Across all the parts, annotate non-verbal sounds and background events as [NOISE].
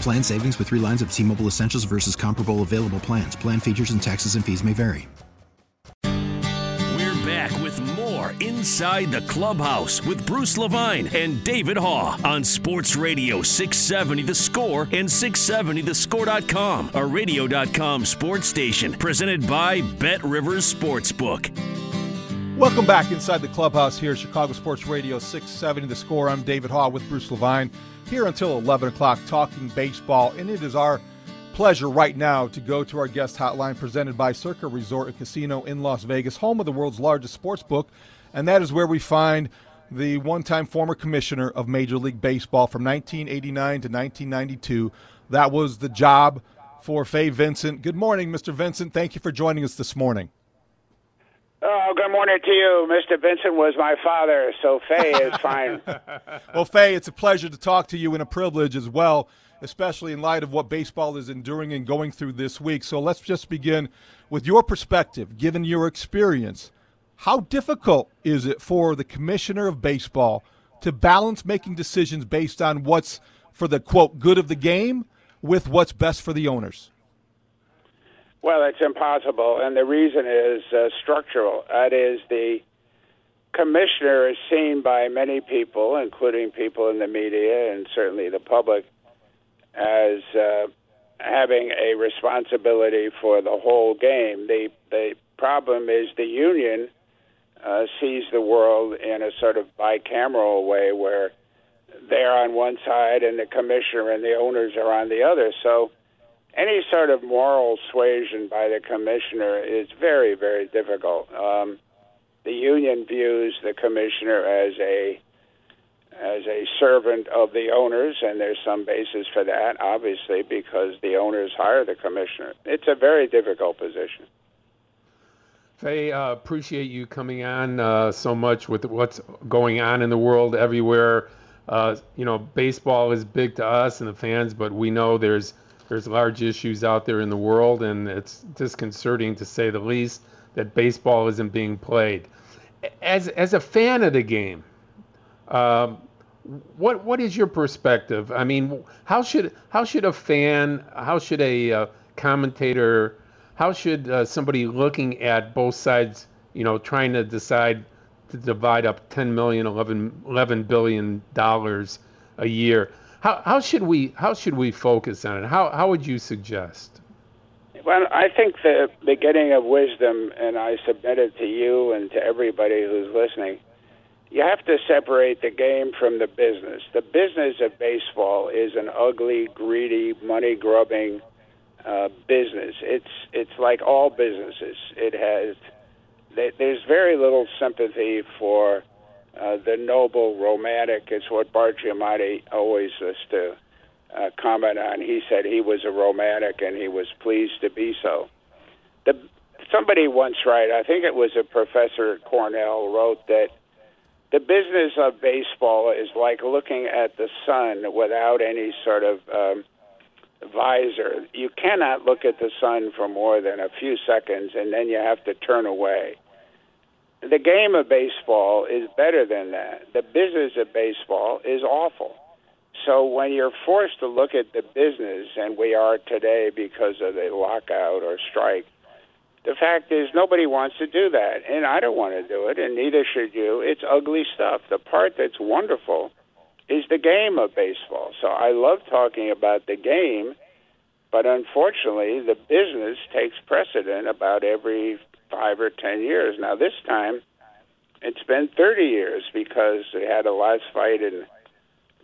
Plan savings with three lines of T Mobile Essentials versus comparable available plans. Plan features and taxes and fees may vary. We're back with more Inside the Clubhouse with Bruce Levine and David Haugh on Sports Radio 670 The Score and 670thescore.com, a radio.com sports station presented by Bet Rivers Sportsbook. Welcome back inside the clubhouse here, Chicago Sports Radio 670 The Score. I'm David Haugh with Bruce Levine here until 11 o'clock talking baseball. And it is our pleasure right now to go to our guest hotline presented by Circa Resort and Casino in Las Vegas, home of the world's largest sports book. And that is where we find the one time former commissioner of Major League Baseball from 1989 to 1992. That was the job for Fay Vincent. Good morning, Mr. Vincent. Thank you for joining us this morning. Oh, good morning to you. Mr. Vincent was my father, so Fay is [LAUGHS] fine. well, Fay, it's a pleasure to talk to you and a privilege as well, especially in light of what baseball is enduring and going through this week. So let's just begin with your perspective, given your experience. How difficult is it for the commissioner of baseball to balance making decisions based on what's for the quote good of the game with what's best for the owners? Well, it's impossible, and the reason is uh, structural. That is, the commissioner is seen by many people, including people in the media and certainly the public, as uh, having a responsibility for the whole game. The the problem is the union uh, sees the world in a sort of bicameral way, where they're on one side and the commissioner and the owners are on the other. So any sort of moral suasion by the commissioner is very, very difficult. Um, the union views the commissioner as a as a servant of the owners, and there's some basis for that, obviously, because the owners hire the commissioner. It's a very difficult position. Fay, uh, appreciate you coming on uh, so much with what's going on in the world everywhere. Uh, you know, baseball is big to us and the fans, but we know there's there's large issues out there in the world, and it's disconcerting to say the least that baseball isn't being played. As as a fan of the game, um, what what is your perspective? I mean, how should how should a fan, how should a uh, commentator, how should uh, somebody looking at both sides, you know, trying to decide to divide up 10 million, 11, 11 billion dollars a year? How, how should we how should we focus on it? How how would you suggest? Well, I think the beginning of wisdom, and I submit it to you and to everybody who's listening. You have to separate the game from the business. The business of baseball is an ugly, greedy, money-grubbing uh, business. It's it's like all businesses. It has there's very little sympathy for uh, the noble romantic. is what Bart Giamatti always used to uh, comment on. He said he was a romantic and he was pleased to be so. The, somebody once right, I think it was a professor at Cornell, wrote that the business of baseball is like looking at the sun without any sort of um, visor. You cannot look at the sun for more than a few seconds and then you have to turn away the game of baseball is better than that. The business of baseball is awful. So when you're forced to look at the business, and we are today because of the lockout or strike, the fact is nobody wants to do that, and I don't want to do it, and neither should you. It's ugly stuff. The part that's wonderful is the game of baseball. So I love talking about the game, but unfortunately, the business takes precedent about every five or ten years. Now, this time, it's been 30 years because they had a last fight in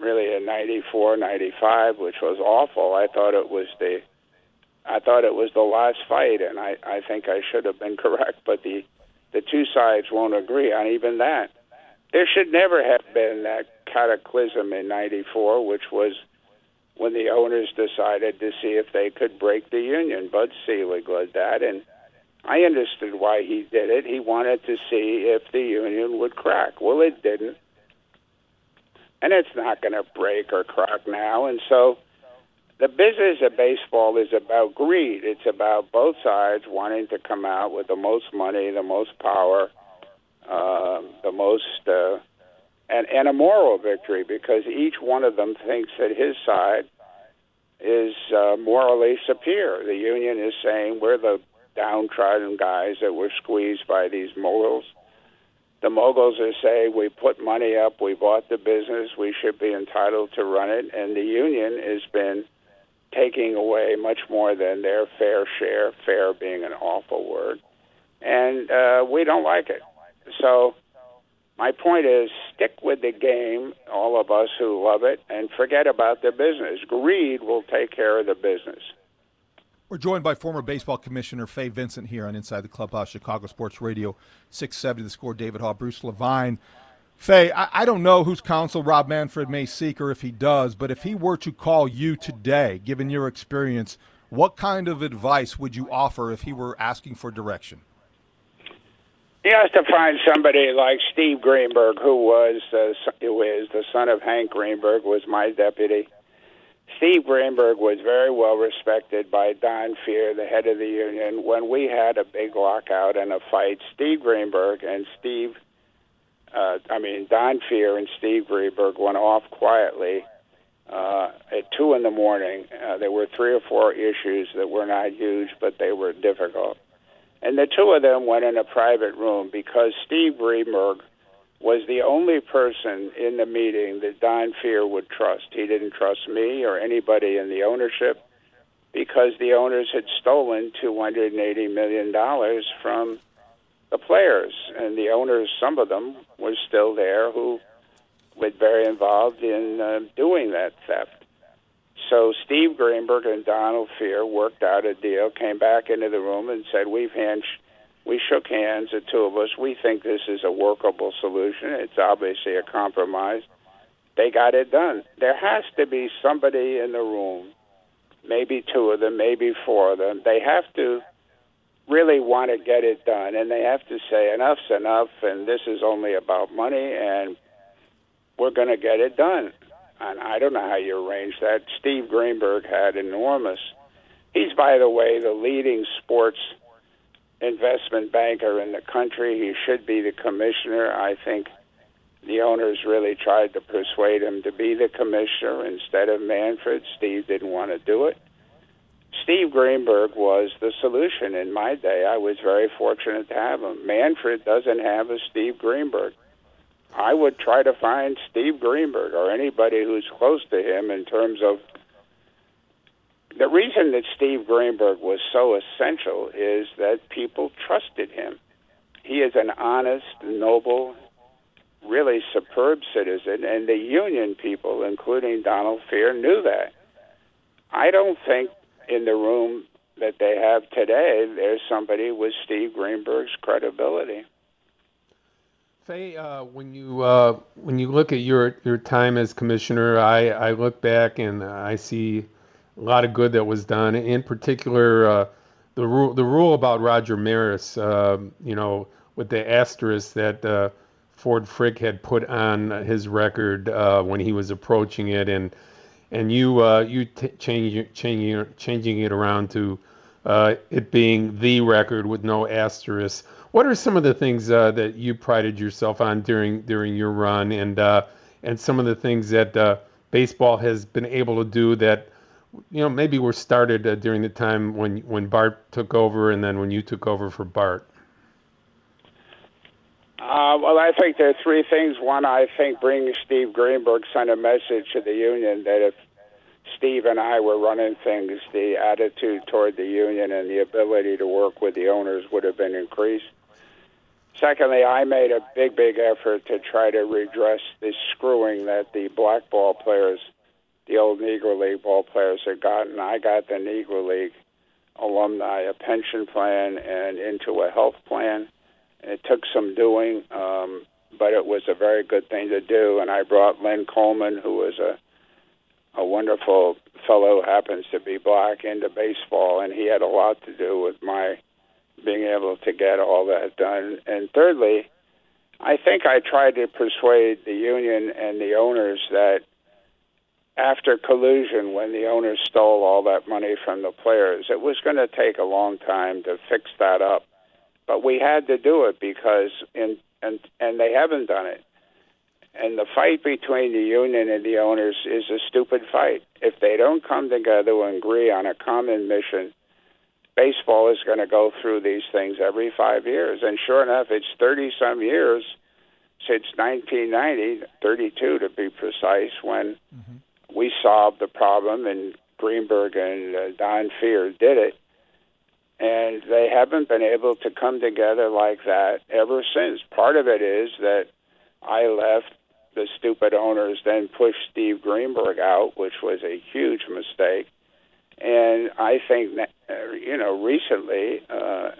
really in 94, 95, which was awful. I thought it was the I thought it was the last fight, and I, I think I should have been [LAUGHS] correct, but the the two sides won't agree on even that. There should never have been that cataclysm in '94, which was when the owners decided to see if they could break the union. Bud Selig led that, and I understood why he did it. He wanted to see if the union would crack. Well, it didn't, and it's not going to break or crack now, and so the business of baseball is about greed. It's about both sides wanting to come out with the most money, the most power, uh, the most, uh, and, and a moral victory because each one of them thinks that his side is uh, morally superior. The union is saying we're the downtrodden guys that were squeezed by these moguls. The moguls are saying we put money up, we bought the business, we should be entitled to run it, and the union has been taking away much more than their fair share, fair being an awful word. And uh, we don't like it. So my point is stick with the game, all of us who love it, and forget about the business. Greed will take care of the business. We're joined by former baseball commissioner Fay Vincent here on Inside the Clubhouse, Chicago Sports Radio 670. The score, David Haugh, Bruce Levine. Fay, I, I, don't know whose counsel Rob Manfred may seek or if he does, but if he were to call you today, given your experience, what kind of advice would you offer if he were asking for direction? He has to find somebody like Steve Greenberg, who was uh, who is the son of Hank Greenberg, was my deputy. Steve Greenberg was very well respected by Don Fehr, the head of the union. When we had a big lockout and a fight, Steve Greenberg and Steve uh, I mean, Don Fehr and Steve Greenberg went off quietly uh, at two in the morning. Uh, there were three or four issues that were not huge, but they were difficult. And the two of them went in a private room because Steve Greenberg was the only person in the meeting that Don Fehr would trust. He didn't trust me or anybody in the ownership because the owners had stolen $280 million from the players and the owners. Some of them were still there who were very involved in uh, doing that theft. So Steve Greenberg and Donald Fehr worked out a deal, came back into the room and said, "We've hand, we shook hands, the two of us. We think this is a workable solution. It's obviously a compromise." They got it done. There has to be somebody in the room, maybe two of them, maybe four of them. They have to really want to get it done, and they have to say enough's enough, and this is only about money, and we're going to get it done. And I don't know how you arrange that. Steve Greenberg had enormous. He's, by the way, the leading sports investment banker in the country. He should be the commissioner. I think the owners really tried to persuade him to be the commissioner instead of Manfred. Steve didn't want to do it. Steve Greenberg was the solution in my day. I was very fortunate to have him. Manfred doesn't have a Steve Greenberg. I would try to find Steve Greenberg or anybody who's close to him in terms of the reason that Steve Greenberg was so essential is that people trusted him. He is an honest, noble, really superb citizen, and the union people, including Donald Fehr, knew that. I don't think in the room that they have today, there's somebody with Steve Greenberg's credibility. Fay, uh, when you uh, when you look at your your time as commissioner, I, I look back and I see a lot of good that was done. In particular, uh, the rule the rule about Roger Maris, um, you know, with the asterisk that uh, Ford Frick had put on his record uh, when he was approaching it, and and you uh, you t- changing changing changing it around to uh, it being the record with no asterisk. What are some of the things uh, that you prided yourself on during during your run, and uh, and some of the things that uh, baseball has been able to do that you know maybe we were started uh, during the time when when Bart took over, and then when you took over for Bart? Uh, well, I think there are three things. One, I think bringing Steve Greenberg sent a message to the union that if Steve and I were running things, the attitude toward the union and the ability to work with the owners would have been increased. Secondly, I made a big, big effort to try to redress the screwing that the blackball players, the old Negro League ball players, had gotten. I got the Negro League alumni a pension plan and into a health plan. It took some doing, um, but it was a very good thing to do. And I brought Len Coleman, who was a a wonderful fellow, happens to be black, into baseball, and he had a lot to do with my being able to get all that done. And thirdly, I think I tried to persuade the union and the owners that after collusion, when the owners stole all that money from the players, it was going to take a long time to fix that up. But we had to do it because, in, and and they haven't done it. And the fight between the union and the owners is a stupid fight. If they don't come together and agree on a common mission, baseball is going to go through these things every five years. And sure enough, it's 30 some years since 1990, 32 to be precise, when mm-hmm. We solved the problem and Greenberg and uh, Don Fehr did it. And they haven't been able to come together like that ever since. Part of it is that I left the stupid owners then pushed Steve Greenberg out, which was a huge mistake. And I think, uh, you know, recently, uh,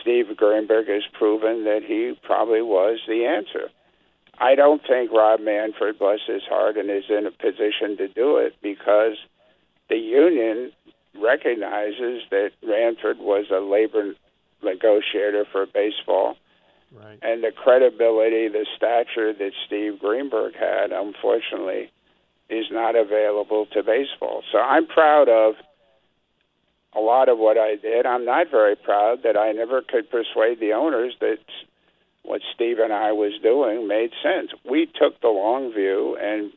Steve Greenberg has proven that he probably was the answer. I don't think Rob Manfred, bless his heart, and is in a position to do it because the union recognizes that Manfred was a labor negotiator for baseball Right. And the credibility, the stature that Steve Greenberg had, unfortunately, is not available to baseball. So I'm proud of a lot of what I did. I'm not very proud that I never could persuade the owners that what Steve and I was doing made sense. We took the long view, and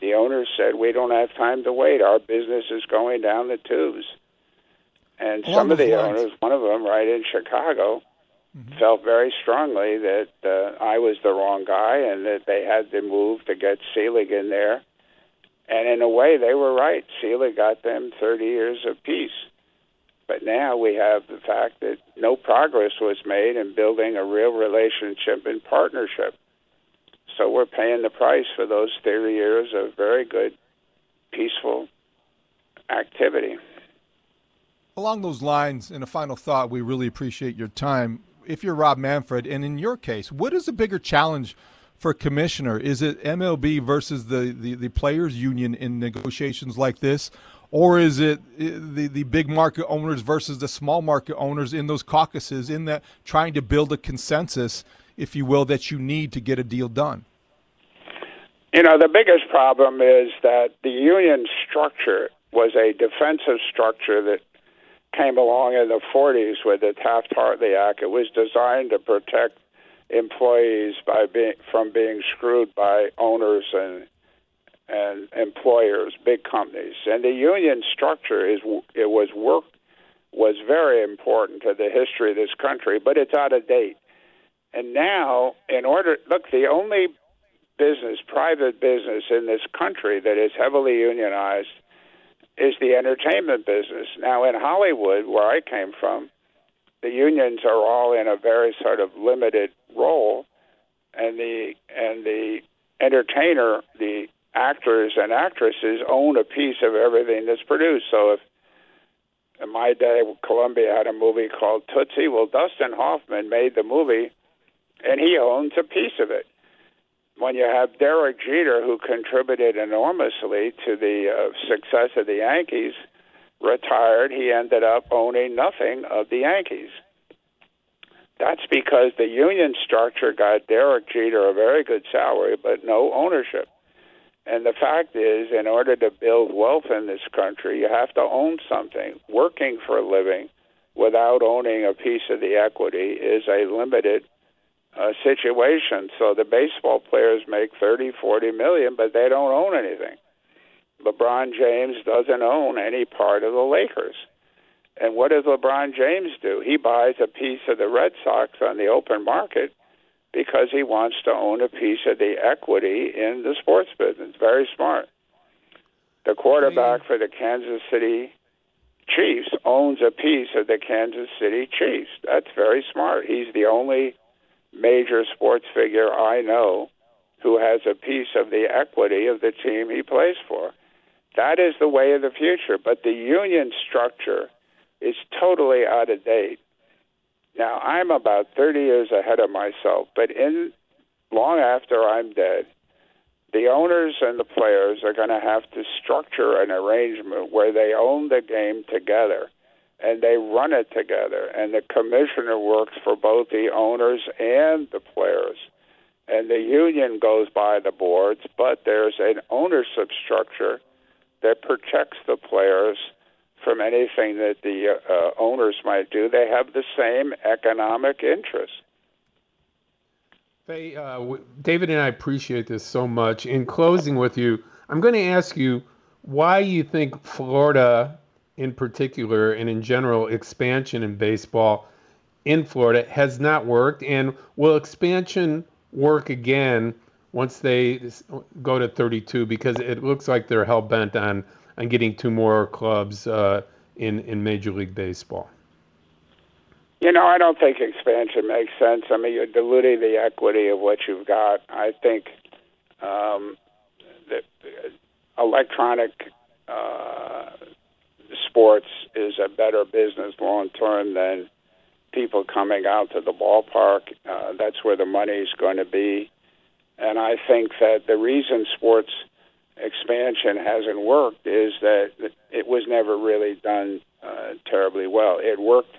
the owners said, "We don't have time to wait. Our business is going down the tubes." And some of the lines. owners, one of them, right in Chicago, mm-hmm. felt very strongly that uh, I was the wrong guy and that they had to move to get Selig in there. And in a way, they were right. Selig got them 30 years of peace. But now we have the fact that no progress was made in building a real relationship and partnership. So we're paying the price for those 30 years of very good, peaceful activity. Along those lines, in a final thought, we really appreciate your time if you're Rob Manfred, and in your case, what is a bigger challenge for commissioner? Is it MLB versus the, the, the players' union in negotiations like this? Or is it eh, the, the big market owners versus the small market owners in those caucuses, in that trying to build a consensus, if you will, that you need to get a deal done? You know, the biggest problem is that the union structure was a defensive structure that came along in the 40s with the Taft-Hartley Act. It was designed to protect employees by being from being screwed by owners and and employers, big companies. And the union structure is it was work was very important to the history of this country, but it's out of date. And now, in order look, the only business, private business in this country that is heavily unionized is the entertainment business. Now, in Hollywood, where I came from, the unions are all in a very sort of limited role, and the and the entertainer, the actors and actresses own a piece of everything that's produced. So if in my day, Columbia had a movie called Tootsie. Well, Dustin Hoffman made the movie, and he owns a piece of it when you have Derek Jeter, who contributed enormously to the uh, success of the Yankees, retired, he ended up owning nothing of the Yankees. That's because the union structure got Derek Jeter a very good salary, but no ownership. And the fact is, in order to build wealth in this country, you have to own something. Working for a living without owning a piece of the equity is a limited uh, situation. So the baseball players make thirty, forty million, but they don't own anything. LeBron James doesn't own any part of the Lakers. And what does LeBron James do? He buys a piece of the Red Sox on the open market because he wants to own a piece of the equity in the sports business. Very smart. The quarterback hmm. for the Kansas City Chiefs owns a piece of the Kansas City Chiefs. That's very smart. He's the only major sports figure I know who has a piece of the equity of the team he plays for. That is the way of the future. But the union structure is totally out of date. Now, I'm about 30 years ahead of myself, but in long after I'm dead, the owners and the players are going to have to structure an arrangement where they own the game together and they run it together and the commissioner works for both the owners and the players. And the union goes by the boards but there's an ownership structure that protects the players from anything that the uh, owners might do they have the same economic interest Hey, uh, David and I appreciate this so much. In closing with you, I'm going to ask you why you think Florida, in particular, and in general, expansion in baseball in Florida has not worked, and will expansion work again once they go to 32? Because it looks like they're hell bent on on getting two more clubs uh, in in Major League Baseball. You know, I don't think expansion makes sense. I mean, you're diluting the equity of what you've got. I think um, that electronic uh, sports is a better business long term than people coming out to the ballpark. Uh, that's where the money is going to be. And I think that the reason sports expansion hasn't worked is that it was never really done uh, terribly well. It worked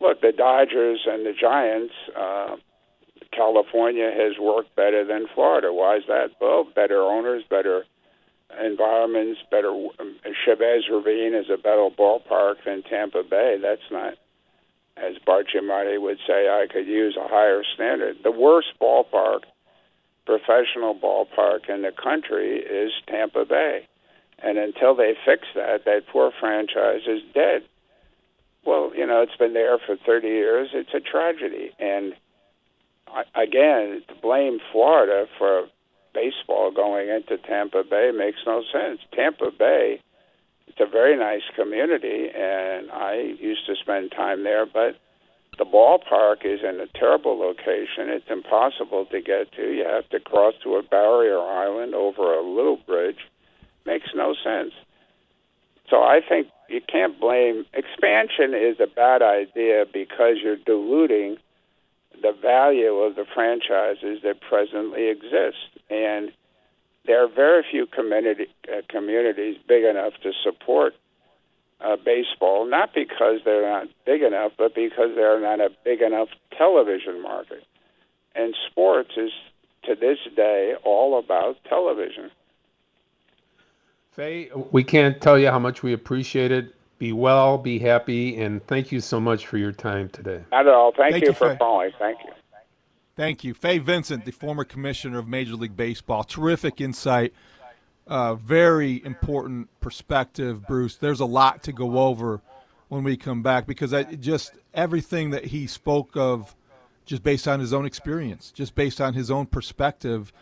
look, the Dodgers and the Giants, uh, California has worked better than Florida. Why is that? Well, better owners, better environments, better. Um, Chavez Ravine is a better ballpark than Tampa Bay. That's not, as Bart Giamatti would say, I could use a higher standard. The worst ballpark, professional ballpark in the country is Tampa Bay. And until they fix that, that poor franchise is dead. Well, you know, it's been there for 30 years. It's a tragedy. And again, to blame Florida for baseball going into Tampa Bay makes no sense. Tampa Bay, it's a very nice community, and I used to spend time there, but the ballpark is in a terrible location. It's impossible to get to. You have to cross to a barrier island over a little bridge. Makes no sense. So I think you can't blame expansion is a bad idea because you're diluting the value of the franchises that presently exist and there are very few community, uh, communities big enough to support uh, baseball, not because they're not big enough, but because they're not a big enough television market. And sports is, to this day, all about television. Fay, we can't tell you how much we appreciate it. Be well, be happy, and thank you so much for your time today. Not at all. Thank, thank you, you, for Fay. calling. Thank you. Thank you. Fay Vincent, the former commissioner of Major League Baseball. Terrific insight. Uh, very important perspective, Bruce. There's a lot to go over when we come back because I just everything that he spoke of, just based on his own experience, just based on his own perspective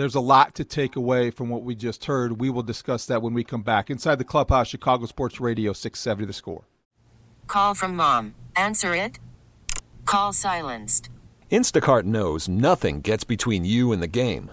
there's a lot to take away from what we just heard. We will discuss that when we come back. Inside the clubhouse, Chicago Sports Radio, 670 the score. Call from mom. Answer it. Call silenced. Instacart knows nothing gets between you and the game.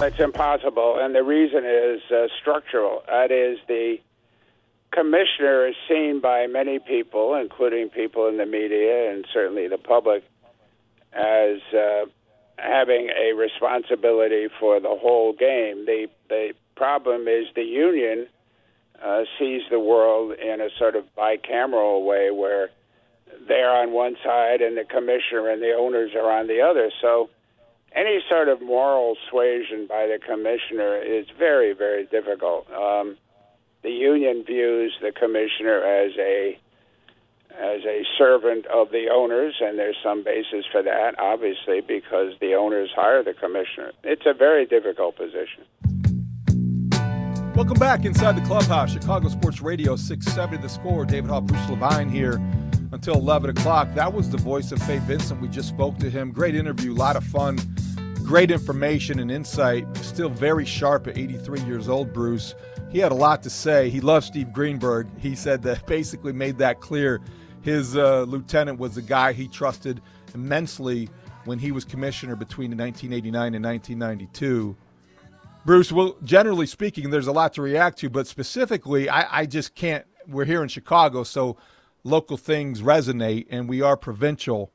It's impossible, and the reason is uh, structural. That is, the commissioner is seen by many people, including people in the media and certainly the public, as uh, having a responsibility for the whole game. The the problem is the union uh, sees the world in a sort of bicameral way, where they're on one side and the commissioner and the owners are on the other. So any sort of moral suasion by the commissioner is very, very difficult. Um, the union views the commissioner as a as a servant of the owners, and there's some basis for that, obviously, because the owners hire the commissioner. It's a very difficult position. Welcome back inside the clubhouse, Chicago Sports Radio 670 The Score. David Haugh, Bruce Levine here until 11 o'clock. That was the voice of Fay Vincent. We just spoke to him. Great interview, a lot of fun, great information and insight. Still very sharp at 83 years old, Bruce. He had a lot to say. He loved Steve Greenberg. He said that [LAUGHS] basically made that clear. His uh, lieutenant was a guy he trusted immensely when he was commissioner between 1989 and 1992. Bruce, well, generally speaking, there's a lot to react to, but specifically, I, I just can't. We're here in Chicago, so local things resonate, and we are provincial.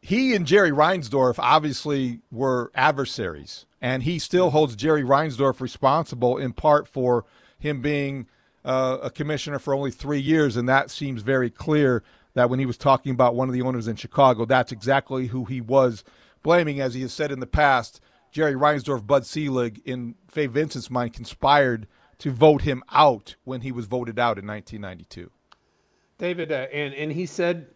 He and Jerry Reinsdorf obviously were adversaries, and he still holds Jerry Reinsdorf responsible in part for him being uh, a commissioner for only three years, and that seems very clear that when he was talking about one of the owners in Chicago, that's exactly who he was blaming, as he has said in the past. Jerry Reinsdorf, Bud Selig, in Fay Vincent's mind, conspired to vote him out when he was voted out in 1992. David, uh, and and he said,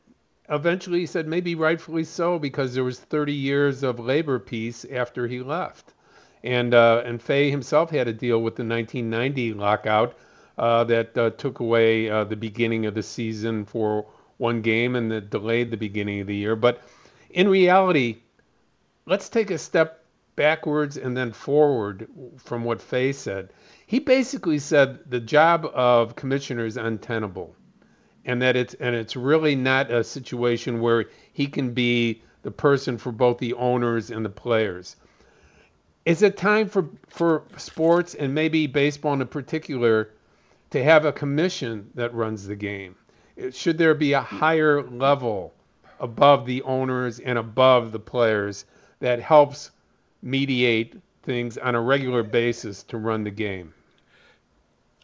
eventually he said maybe rightfully so because there was 30 years of labor peace after he left, and uh, and Fay himself had to deal with the 1990 lockout uh, that uh, took away uh, the beginning of the season for one game and that delayed the beginning of the year. But in reality, let's take a step backwards and then forward from what Fay said. He basically said the job of commissioner is untenable, and that it's and it's really not a situation where he can be the person for both the owners and the players. Is it time for for sports and maybe baseball in particular to have a commission that runs the game? Should there be a higher level above the owners and above the players that helps mediate things on a regular basis to run the game?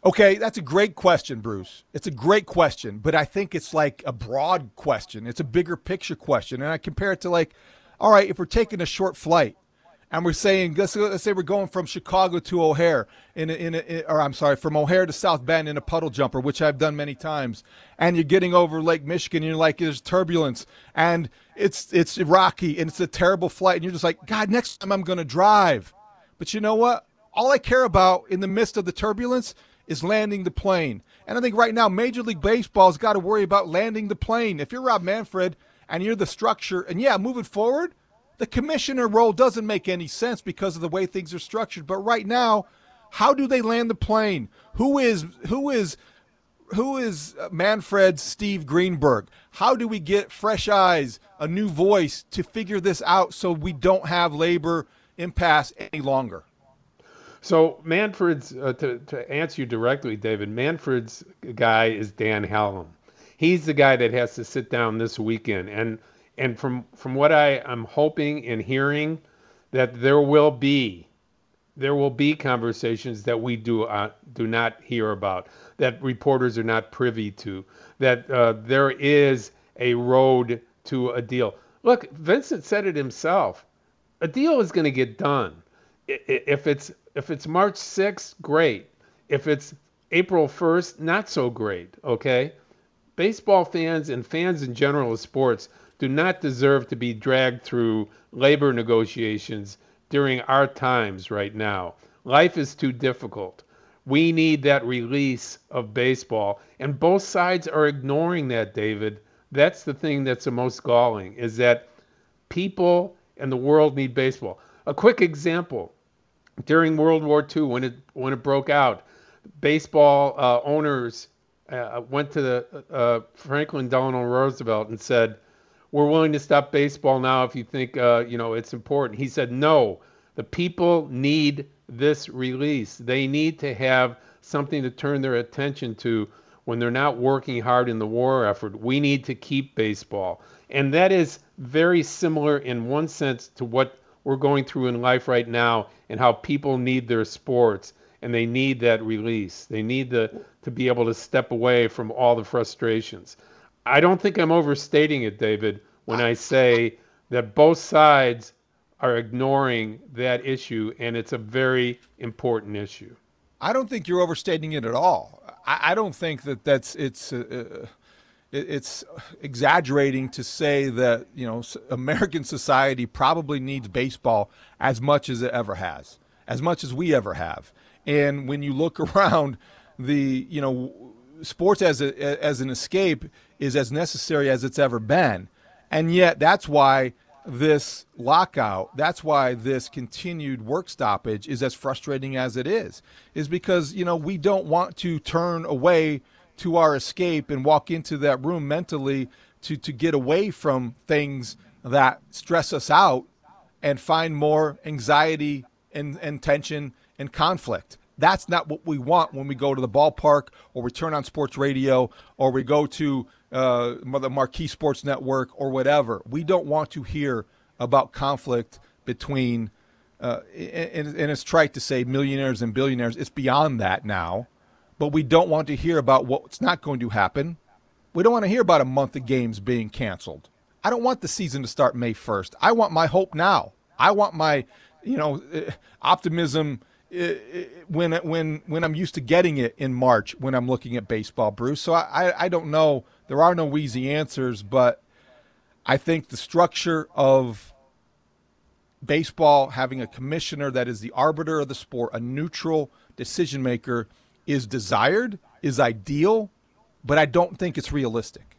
Okay, that's a great question, Bruce. It's a great question, but I think it's like a broad question. It's a bigger picture question. And I compare it to like, all right, if we're taking a short flight and we're saying, let's, let's say we're going from Chicago to O'Hare, in, a, in, a, or I'm sorry, from O'Hare to South Bend in a puddle jumper, which I've done many times, and you're getting over Lake Michigan, and you're like, there's turbulence, and it's it's rocky, and it's a terrible flight, and you're just like, God, next time I'm going to drive. But you know what? All I care about in the midst of the turbulence is landing the plane. And I think right now, Major League Baseball's got to worry about landing the plane. If you're Rob Manfred and you're the structure, and yeah, moving forward, the commissioner role doesn't make any sense because of the way things are structured. But right now, how do they land the plane? Who is who is who is uh, Manfred Steve Greenberg? How do we get fresh eyes, a new voice to figure this out so we don't have labor impasse any longer? So Manfred's uh, to to answer you directly, David. Manfred's guy is Dan Halem. He's the guy that has to sit down this weekend, and and from from what I am hoping and hearing, that there will be there will be conversations that we do uh, do not hear about, that reporters are not privy to, that uh, there is a road to a deal. Look, Vincent said it himself. A deal is going to get done. If it's if it's March 6th, great. If it's April 1st, not so great. Okay, baseball fans and fans in general of sports do not deserve to be dragged through labor negotiations during our times right now. Life is too difficult. We need that release of baseball. And both sides are ignoring that, David. That's the thing that's the most galling is that people and the world need baseball. A quick example. During World War II, when it when it broke out, baseball uh, owners uh, went to the uh, Franklin Delano Roosevelt and said, we're willing to stop baseball now if you think uh, you know it's important. He said, no, the people need this release. They need to have something to turn their attention to when they're not working hard in the war effort. We need to keep baseball. And that is very similar in one sense to what we're going through in life right now and how people need their sports and they need that release. They need the, to be able to step away from all the frustrations. I don't think I'm overstating it, David, when I say that both sides are ignoring that issue, and it's a very important issue. I don't think you're overstating it at all. I, I don't think that that's it's. Uh, uh it's exaggerating to say that you know American society probably needs baseball as much as it ever has, as much as we ever have. And when you look [LAUGHS] around, the you know sports as a, as an escape is as necessary as it's ever been. And yet, that's why this lockout, that's why this continued work stoppage is as frustrating as it is, is because, you know, we don't want to turn away to our escape and walk into that room mentally to, to get away from things that stress us out and find more anxiety and, and tension and conflict. That's not what we want when we go to the ballpark or we turn on sports radio or we go to uh, the Marquee Sports Network or whatever. We don't want to hear about conflict between, uh, and, and it's trite to say millionaires and billionaires. It's beyond that now. But we don't want to hear about what's not going to happen. We don't want to hear about a month of games being canceled. I don't want the season to start May 1st. I want my hope now. I want my, you know, uh, optimism when when when I'm used to getting it in March when I'm looking at baseball, Bruce. So I I don't know. There are no easy answers, but I think the structure of baseball having a commissioner that is the arbiter of the sport, a neutral decision maker, is desired, is ideal, but I don't think it's realistic.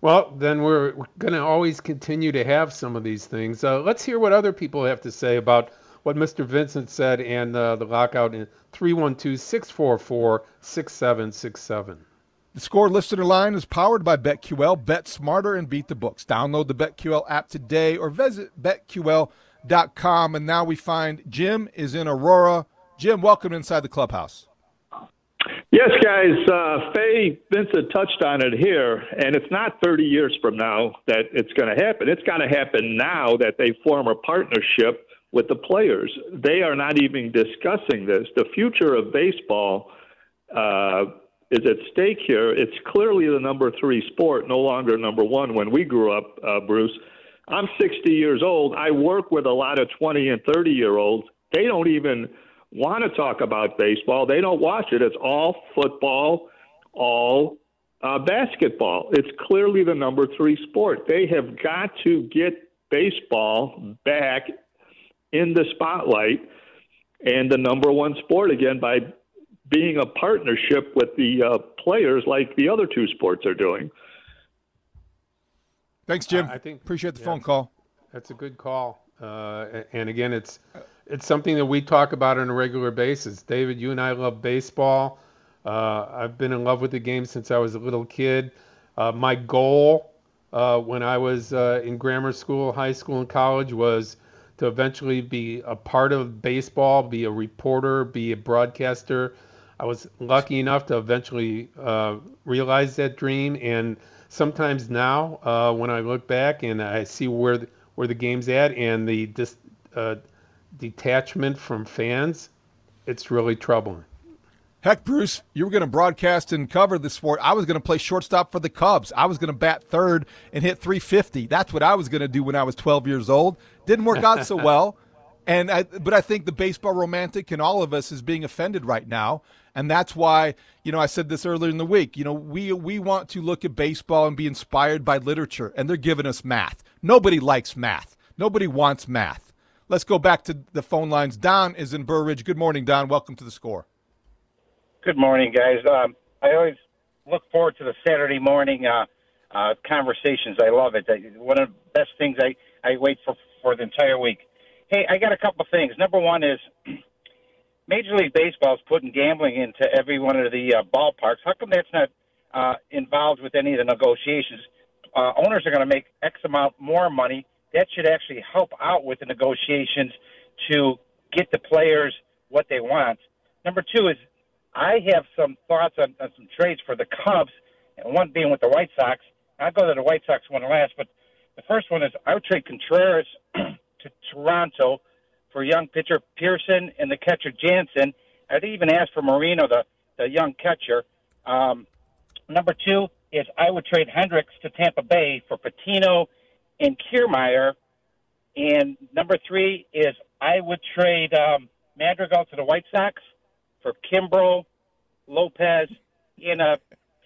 Well, then we're, going to always continue to have some of these things. Uh, let's hear what other people have to say about what Mr. Vincent said and uh, the lockout in 312 644 6767. The score listener line is powered by BetQL. Bet smarter and beat the books. Download the BetQL app today or visit betql.com. And now we find Jim is in Aurora. Jim, welcome inside the clubhouse. Yes, guys. Uh, Fay Vincent touched on it here, and it's not 30 years from now that it's going to happen. It's going to happen now that they form a partnership with the players. They are not even discussing this. The future of baseball uh, is at stake here. It's clearly the number three sport, no longer number one. When we grew up, uh, Bruce, I'm 60 years old. I work with a lot of 20 and 30 year olds. They don't even want to talk about baseball. They don't watch it. It's all football, all uh, basketball. It's clearly the number three sport. They have got to get baseball back in the spotlight and the number one sport again by being a partnership with the uh, players like the other two sports are doing. Thanks, Jim. Uh, I think appreciate the yeah, phone call. That's a good call. Uh, and again, it's it's something that we talk about on a regular basis. David, you and I love baseball. Uh, I've been in love with the game since I was a little kid. Uh, my goal uh, when I was uh, in grammar school, high school, and college was to eventually be a part of baseball, be a reporter, be a broadcaster. I was lucky enough to eventually uh, realize that dream. And sometimes now, uh, when I look back and I see where the, where the game's at and the dis, detachment from fans, it's really troubling. Heck, Bruce, you were going to broadcast and cover the sport. I was going to play shortstop for the Cubs. I was going to bat third and hit 350. That's what I was going to do when I was 12 years old. Didn't work out so [LAUGHS] well. And I, but I think the baseball romantic in all of us is being offended right now, and that's why you know I said this earlier in the week. You know, we we want to look at baseball and be inspired by literature, and they're giving us math. Nobody likes math. Nobody wants math. Let's go back to the phone lines. Don is in Burr Ridge. Good morning, Don. Welcome to the score. Good morning, guys. Um, I always look forward to the Saturday morning uh, uh, conversations. I love it. One of the best things I, I wait for for the entire week. Hey, I got a couple things. Number one is [CLEARS THROAT] Major League Baseball is putting gambling into every one of the uh, ballparks. How come that's not uh, involved with any of the negotiations? Uh, owners are going to make X amount more money. That should actually help out with the negotiations to get the players what they want. Number two is I have some thoughts on, on some trades for the Cubs, and one being with the White Sox. I'll go to the White Sox one last, but the first one is I would trade Contreras [CLEARS THROAT] to Toronto for young pitcher Pearson and the catcher Jansen. I'd even ask for Moreno, the, the young catcher. Um, number two is I would trade Hendricks to Tampa Bay for Patino and Kiermaier. And number three is I would trade um, Madrigal to the White Sox for Kimbrel, Lopez in a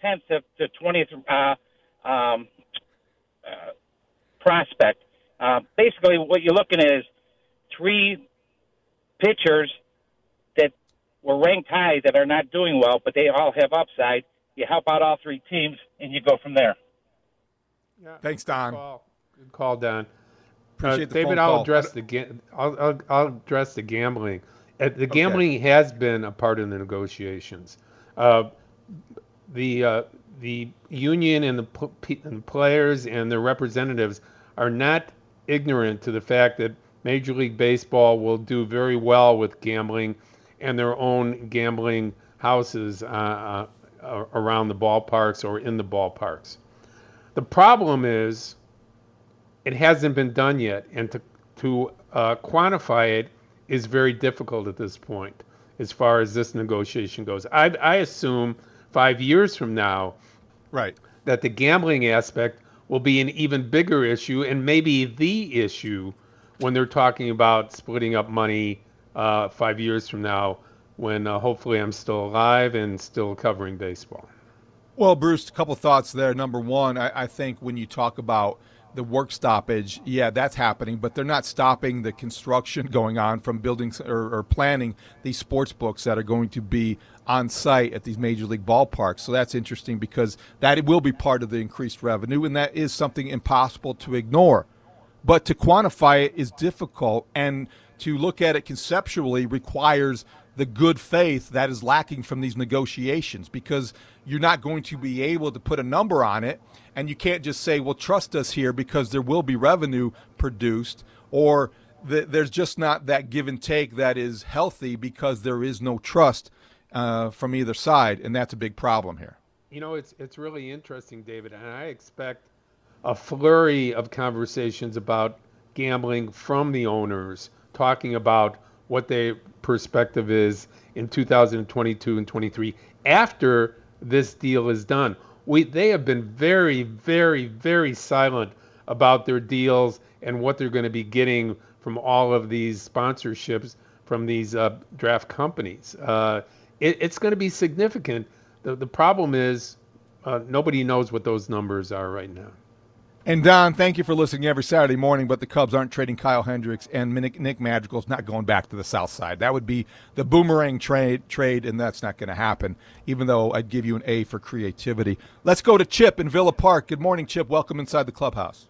10th to 20th uh, um, uh, prospect. Uh, basically, what you're looking at is three pitchers that were ranked high that are not doing well, but they all have upside. You help out all three teams, and you go from there. Yeah. Thanks, Don. Good call, Good call Don. Appreciate uh, the David, I'll call. address the ga- I'll, I'll, I'll address the gambling. Uh, the gambling has been a part of the negotiations. Uh, the uh, the union and the, pe- and the players and their representatives are not ignorant to the fact that Major League Baseball will do very well with gambling and their own gambling houses uh, uh, around the ballparks or in the ballparks. The problem is it hasn't been done yet, and to to uh, quantify it is very difficult at this point as far as this negotiation goes. I, I assume five years from now, right, that the gambling aspect will be an even bigger issue and maybe the issue when they're talking about splitting up money uh, five years from now, when uh, hopefully I'm still alive and still covering baseball. Well, Bruce, a couple thoughts there. Number one, I, I, think when you talk about the work stoppage, yeah, that's happening, but they're not stopping the construction going on from building or, or planning these sports books that are going to be on site at these major league ballparks. So that's interesting because that will be part of the increased revenue, and that is something impossible to ignore. But to quantify it is difficult, and to look at it conceptually requires the good faith that is lacking from these negotiations because you're not going to be able to put a number on it and you can't just say well trust us here because there will be revenue produced or the, there's just not that give and take that is healthy because there is no trust uh, from either side and that's a big problem here. You know it's it's really interesting david and i expect a flurry of conversations about gambling from the owners talking about what their perspective is in 2022 and 23 after this deal is done. We they have been very very very silent about their deals and what they're going to be getting from all of these sponsorships from these uh, draft companies. Uh, it, it's going to be significant. The the problem is uh, nobody knows what those numbers are right now. And Don, thank you for listening every Saturday morning. But the Cubs aren't trading Kyle Hendricks, and Nick, Madrigal's not going back to the South Side. That would be the boomerang trade, trade, and that's not going to happen. Even though I'd give you an A for creativity. Let's go to Chip in Villa Park. Good morning, Chip. Welcome inside the clubhouse.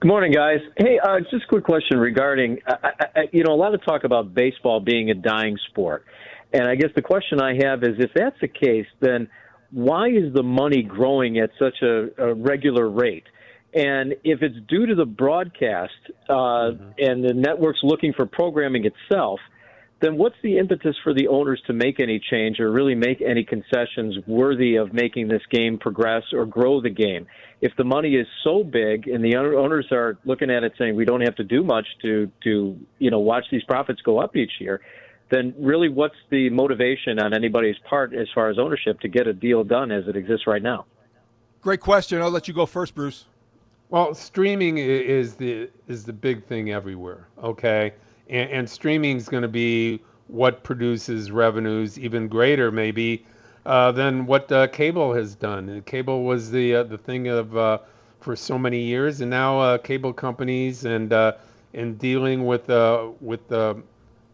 Good morning, guys. Hey, uh, just a quick question regarding, I, you know, a lot of talk about baseball being a dying sport. And I guess the question I have is if that's the case, then why is the money growing at such a, a regular rate? And if it's due to the broadcast uh, mm-hmm. and the networks looking for programming itself, then what's the impetus for the owners to make any change or really make any concessions worthy of making this game progress or grow the game? If the money is so big and the owners are looking at it saying we don't have to do much to to you know watch these profits go up each year, then really what's the motivation on anybody's part as far as ownership to get a deal done as it exists right now? Great question. I'll let you go first, Bruce. Well, streaming is the is the big thing everywhere. Okay, and, and streaming is going to be what produces revenues even greater, maybe, uh, than what uh, cable has done. cable was the uh, the thing of uh, for so many years, and now uh, cable companies and and dealing with with the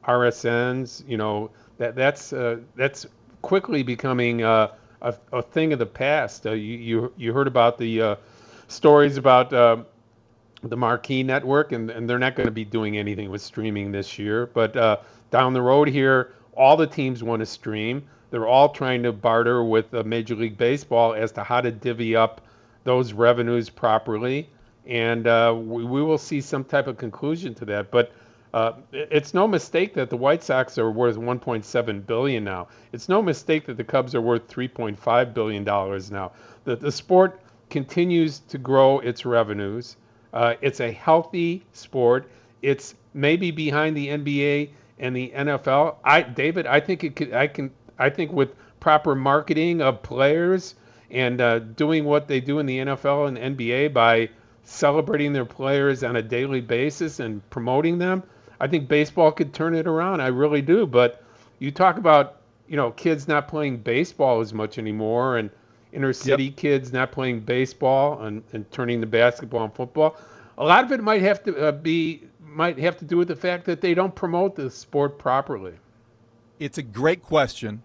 RSNs, you know, that that's that's quickly becoming a, a thing of the past. you you you heard about the stories about the Marquee Network, and, and they're not going to be doing anything with streaming this year. But uh, down the road here, all the teams want to stream. They're all trying to barter with uh, Major League Baseball as to how to divvy up those revenues properly, and uh, we, we, will see some type of conclusion to that. But uh, it's no mistake that the White Sox are worth 1.7 billion now. It's no mistake that the Cubs are worth 3.5 billion dollars now. The the sport continues to grow its revenues. Uh, it's a healthy sport. It's maybe behind the NBA and the NFL. I, David, I think it could. I can. I think with proper marketing of players and uh, doing what they do in the NFL and NBA by celebrating their players on a daily basis and promoting them, I think baseball could turn it around. I really do. But you talk about you know kids not playing baseball as much anymore and inner city yep. kids not playing baseball and, and turning the basketball and football. A lot of it might have to uh, be might have to do with the fact that they don't promote the sport properly. It's a great question.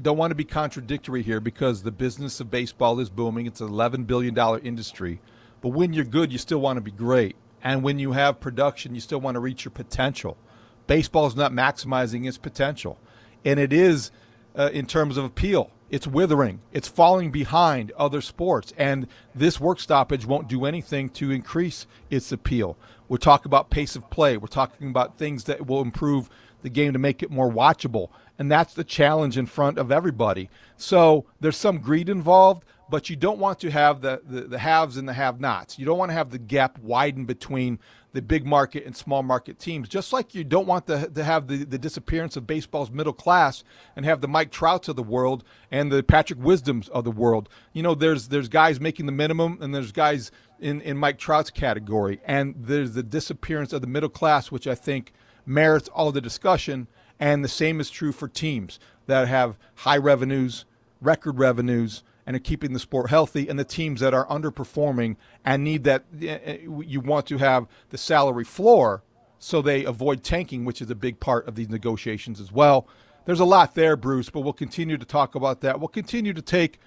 Don't want to be contradictory here because the business of baseball is booming. It's an $11 billion industry. But when you're good, you still want to be great. And when you have production, you still want to reach your potential. Baseball is not maximizing its potential. And it is uh, in terms of appeal it's withering. It's falling behind other sports. And this work stoppage won't do anything to increase its appeal. We're talking about pace of play. We're talking about things that will improve the game to make it more watchable. And that's the challenge in front of everybody. So there's some greed involved, but you don't want to have the, the, the haves and the have nots. You don't want to have the gap widen between the big market and small market teams. Just like you don't want the, to have the, the disappearance of baseball's middle class and have the Mike Trouts of the world and the Patrick Wisdoms of the world. You know, there's there's guys making the minimum and there's guys in, in Mike Trout's category. And there's the disappearance of the middle class, which I think merits all the discussion. And the same is true for teams that have high revenues, record revenues, and are keeping the sport healthy, and the teams that are underperforming and need that, eh, eh, you want to have the salary floor so they avoid tanking, which is a big part of these negotiations as well. There's a lot there, Bruce, but we'll continue to talk about that. We'll continue to take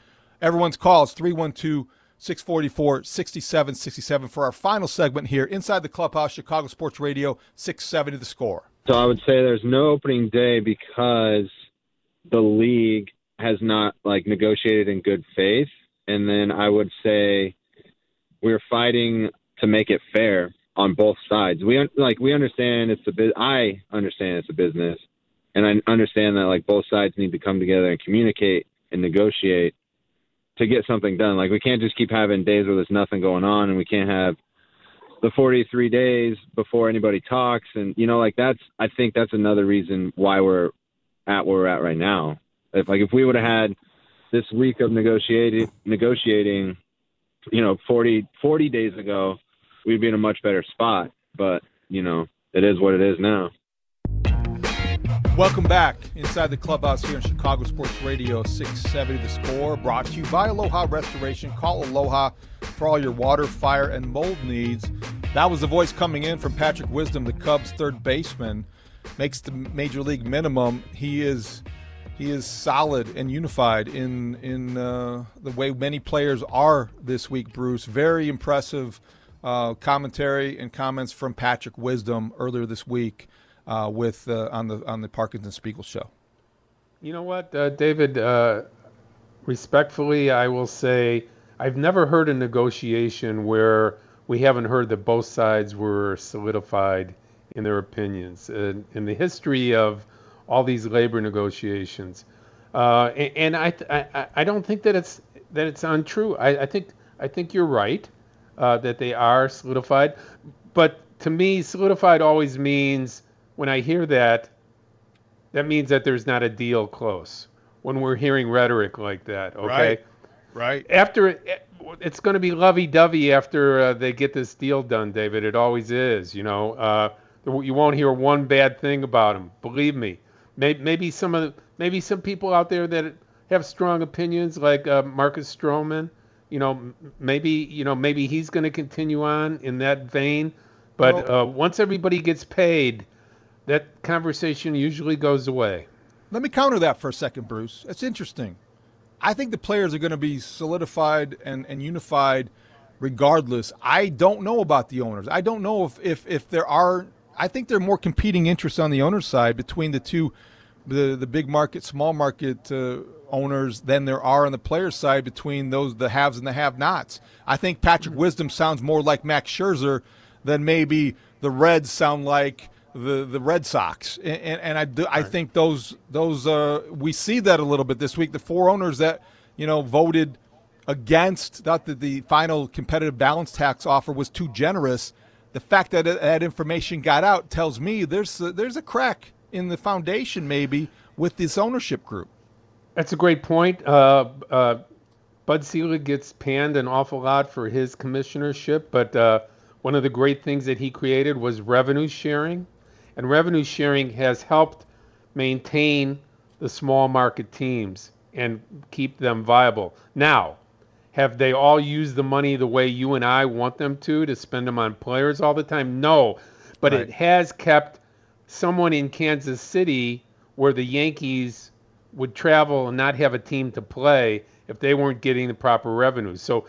everyone's calls 312 644 6767 for our final segment here inside the clubhouse, Chicago Sports Radio 670 the score. So I would say there's no opening day because the league has not like negotiated in good faith. And then I would say we're fighting to make it fair on both sides. We like we understand it's a bit. I understand it's a business, and I understand that like both sides need to come together and communicate and negotiate to get something done. Like we can't just keep having days where there's nothing going on, and we can't have the 43 days before anybody talks. And you know, like that's I think that's another reason why we're at where we're at right now. If like if we would have had this week of negotiating negotiating, you know, 40, 40 days ago, we'd be in a much better spot. But you know, it is what it is now. Welcome back inside the clubhouse here in Chicago Sports Radio 670 The Score, brought to you by Aloha Restoration. Call Aloha for all your water, fire, and mold needs. That was the voice coming in from Patrick Wisdom, the Cubs' third baseman. Makes the major league minimum. He is he is solid and unified in in uh, the way many players are this week. Bruce, very impressive uh, commentary and comments from Patrick Wisdom earlier this week uh, with uh, on the on the Parkins and Spiegel show. you know what, uh, David? Uh, respectfully, I will say I've never heard a negotiation where we haven't heard that both sides were solidified in their opinions. in the history of all these labor negotiations, uh, and, and I, I, I don't think that it's that it's untrue. I, I think I think you're right uh, that they are solidified, but to me, solidified always means when I hear that, that means that there's not a deal close. When we're hearing rhetoric like that, okay. Right. Right. After it's going to be lovey-dovey after uh, they get this deal done, David. It always is. You know, uh, you won't hear one bad thing about him. Believe me. Maybe, maybe some of maybe some people out there that have strong opinions, like uh, Marcus Stroman. You know, maybe you know maybe he's going to continue on in that vein. But well, uh, once everybody gets paid, that conversation usually goes away. Let me counter that for a second, Bruce. It's interesting. I think the players are going to be solidified and, and unified regardless. I don't know about the owners. I don't know if, if, if there are, I think there are more competing interests on the owner's side between the two, the, the big market, small market uh, owners than there are on the players' side between those, the haves and the have nots. I think Patrick Wisdom sounds more like Max Scherzer than maybe the Reds sound like the the Red Sox, and, and I do, I think those those uh, we see that a little bit this week. The four owners that you know voted against thought that the final competitive balance tax offer was too generous. The fact that that information got out tells me there's a, there's a crack in the foundation maybe with this ownership group. That's a great point. Uh, uh, Bud Selig gets panned an awful lot for his commissionership, but uh, one of the great things that he created was revenue sharing and revenue sharing has helped maintain the small market teams and keep them viable. Now, have they all used the money the way you and I want them to to spend them on players all the time? No, but right. it has kept someone in Kansas City where the Yankees would travel and not have a team to play if they weren't getting the proper revenue. So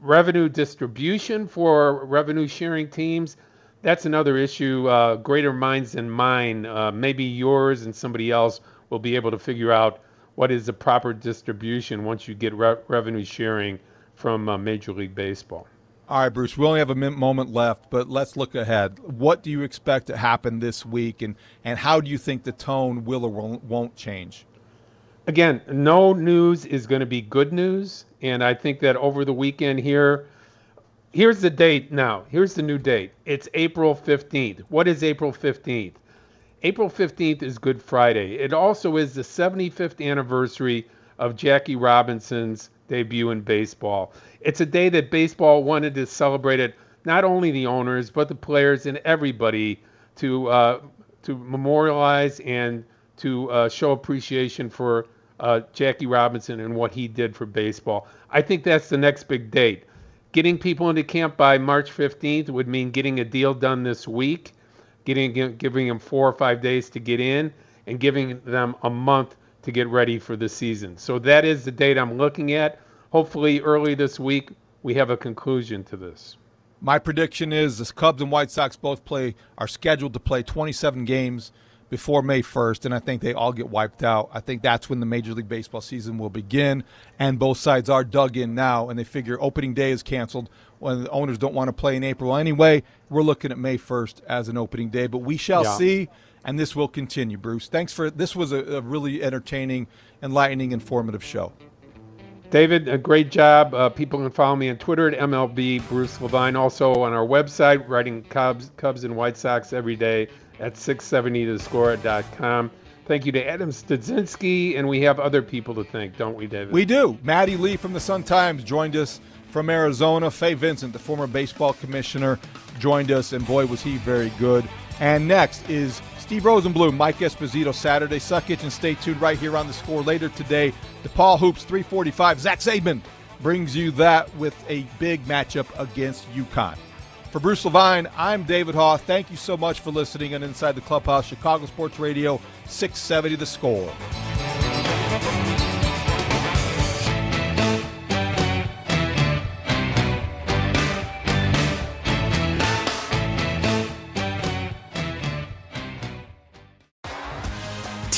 revenue distribution for revenue sharing teams that's another issue. Uh, greater minds than mine, uh, maybe yours and somebody else will be able to figure out what is the proper distribution once you get re- revenue sharing from uh, Major League Baseball. All right, Bruce, we only have a moment left, but let's look ahead. What do you expect to happen this week, and, and how do you think the tone will or won't change? Again, no news is going to be good news, and I think that over the weekend here, here's the date now. Here's the new date. It's April 15th. What is April 15th? April 15th is Good Friday. It also is the 75th anniversary of Jackie Robinson's debut in baseball. It's a day that baseball wanted to celebrate it, not only the owners, but the players and everybody to, uh, to memorialize and to uh, show appreciation for uh, Jackie Robinson and what he did for baseball. I think that's the next big date. Getting people into camp by March 15th would mean getting a deal done this week, getting giving them four or five days to get in, and giving them a month to get ready for the season. So that is the date I'm looking at. Hopefully, early this week, we have a conclusion to this. My prediction is the Cubs and White Sox both play are scheduled to play 27 games before May 1st, and I think they all get wiped out. I think that's when the Major League Baseball season will begin, and both sides are dug in now, and they figure opening day is canceled when the owners don't want to play in April anyway. We're looking at May 1st as an opening day, but we shall yeah. see, and this will continue. Bruce, thanks for this. Was a, a really entertaining, enlightening, informative show. David, a great job. Uh, people can follow me on Twitter at MLB Bruce Levine. Also on our website, writing Cubs, Cubs and White Sox every day at 670thescore.com. Thank you to Adam Studzinski, and we have other people to thank, don't we, David? We do. Maddie Lee from the Sun Times joined us from Arizona. Fay Vincent, the former baseball commissioner, joined us, and boy, was he very good. And next is Steve Rosenbloom, Mike Esposito, Saturday. Suck Kitchen. Stay tuned right here on the score later today. DePaul Hoops 345. Zach Zaidman brings you that with a big matchup against UConn. For Bruce Levine, I'm David Haugh. Thank you so much for listening on Inside the Clubhouse, Chicago Sports Radio, 670 The Score.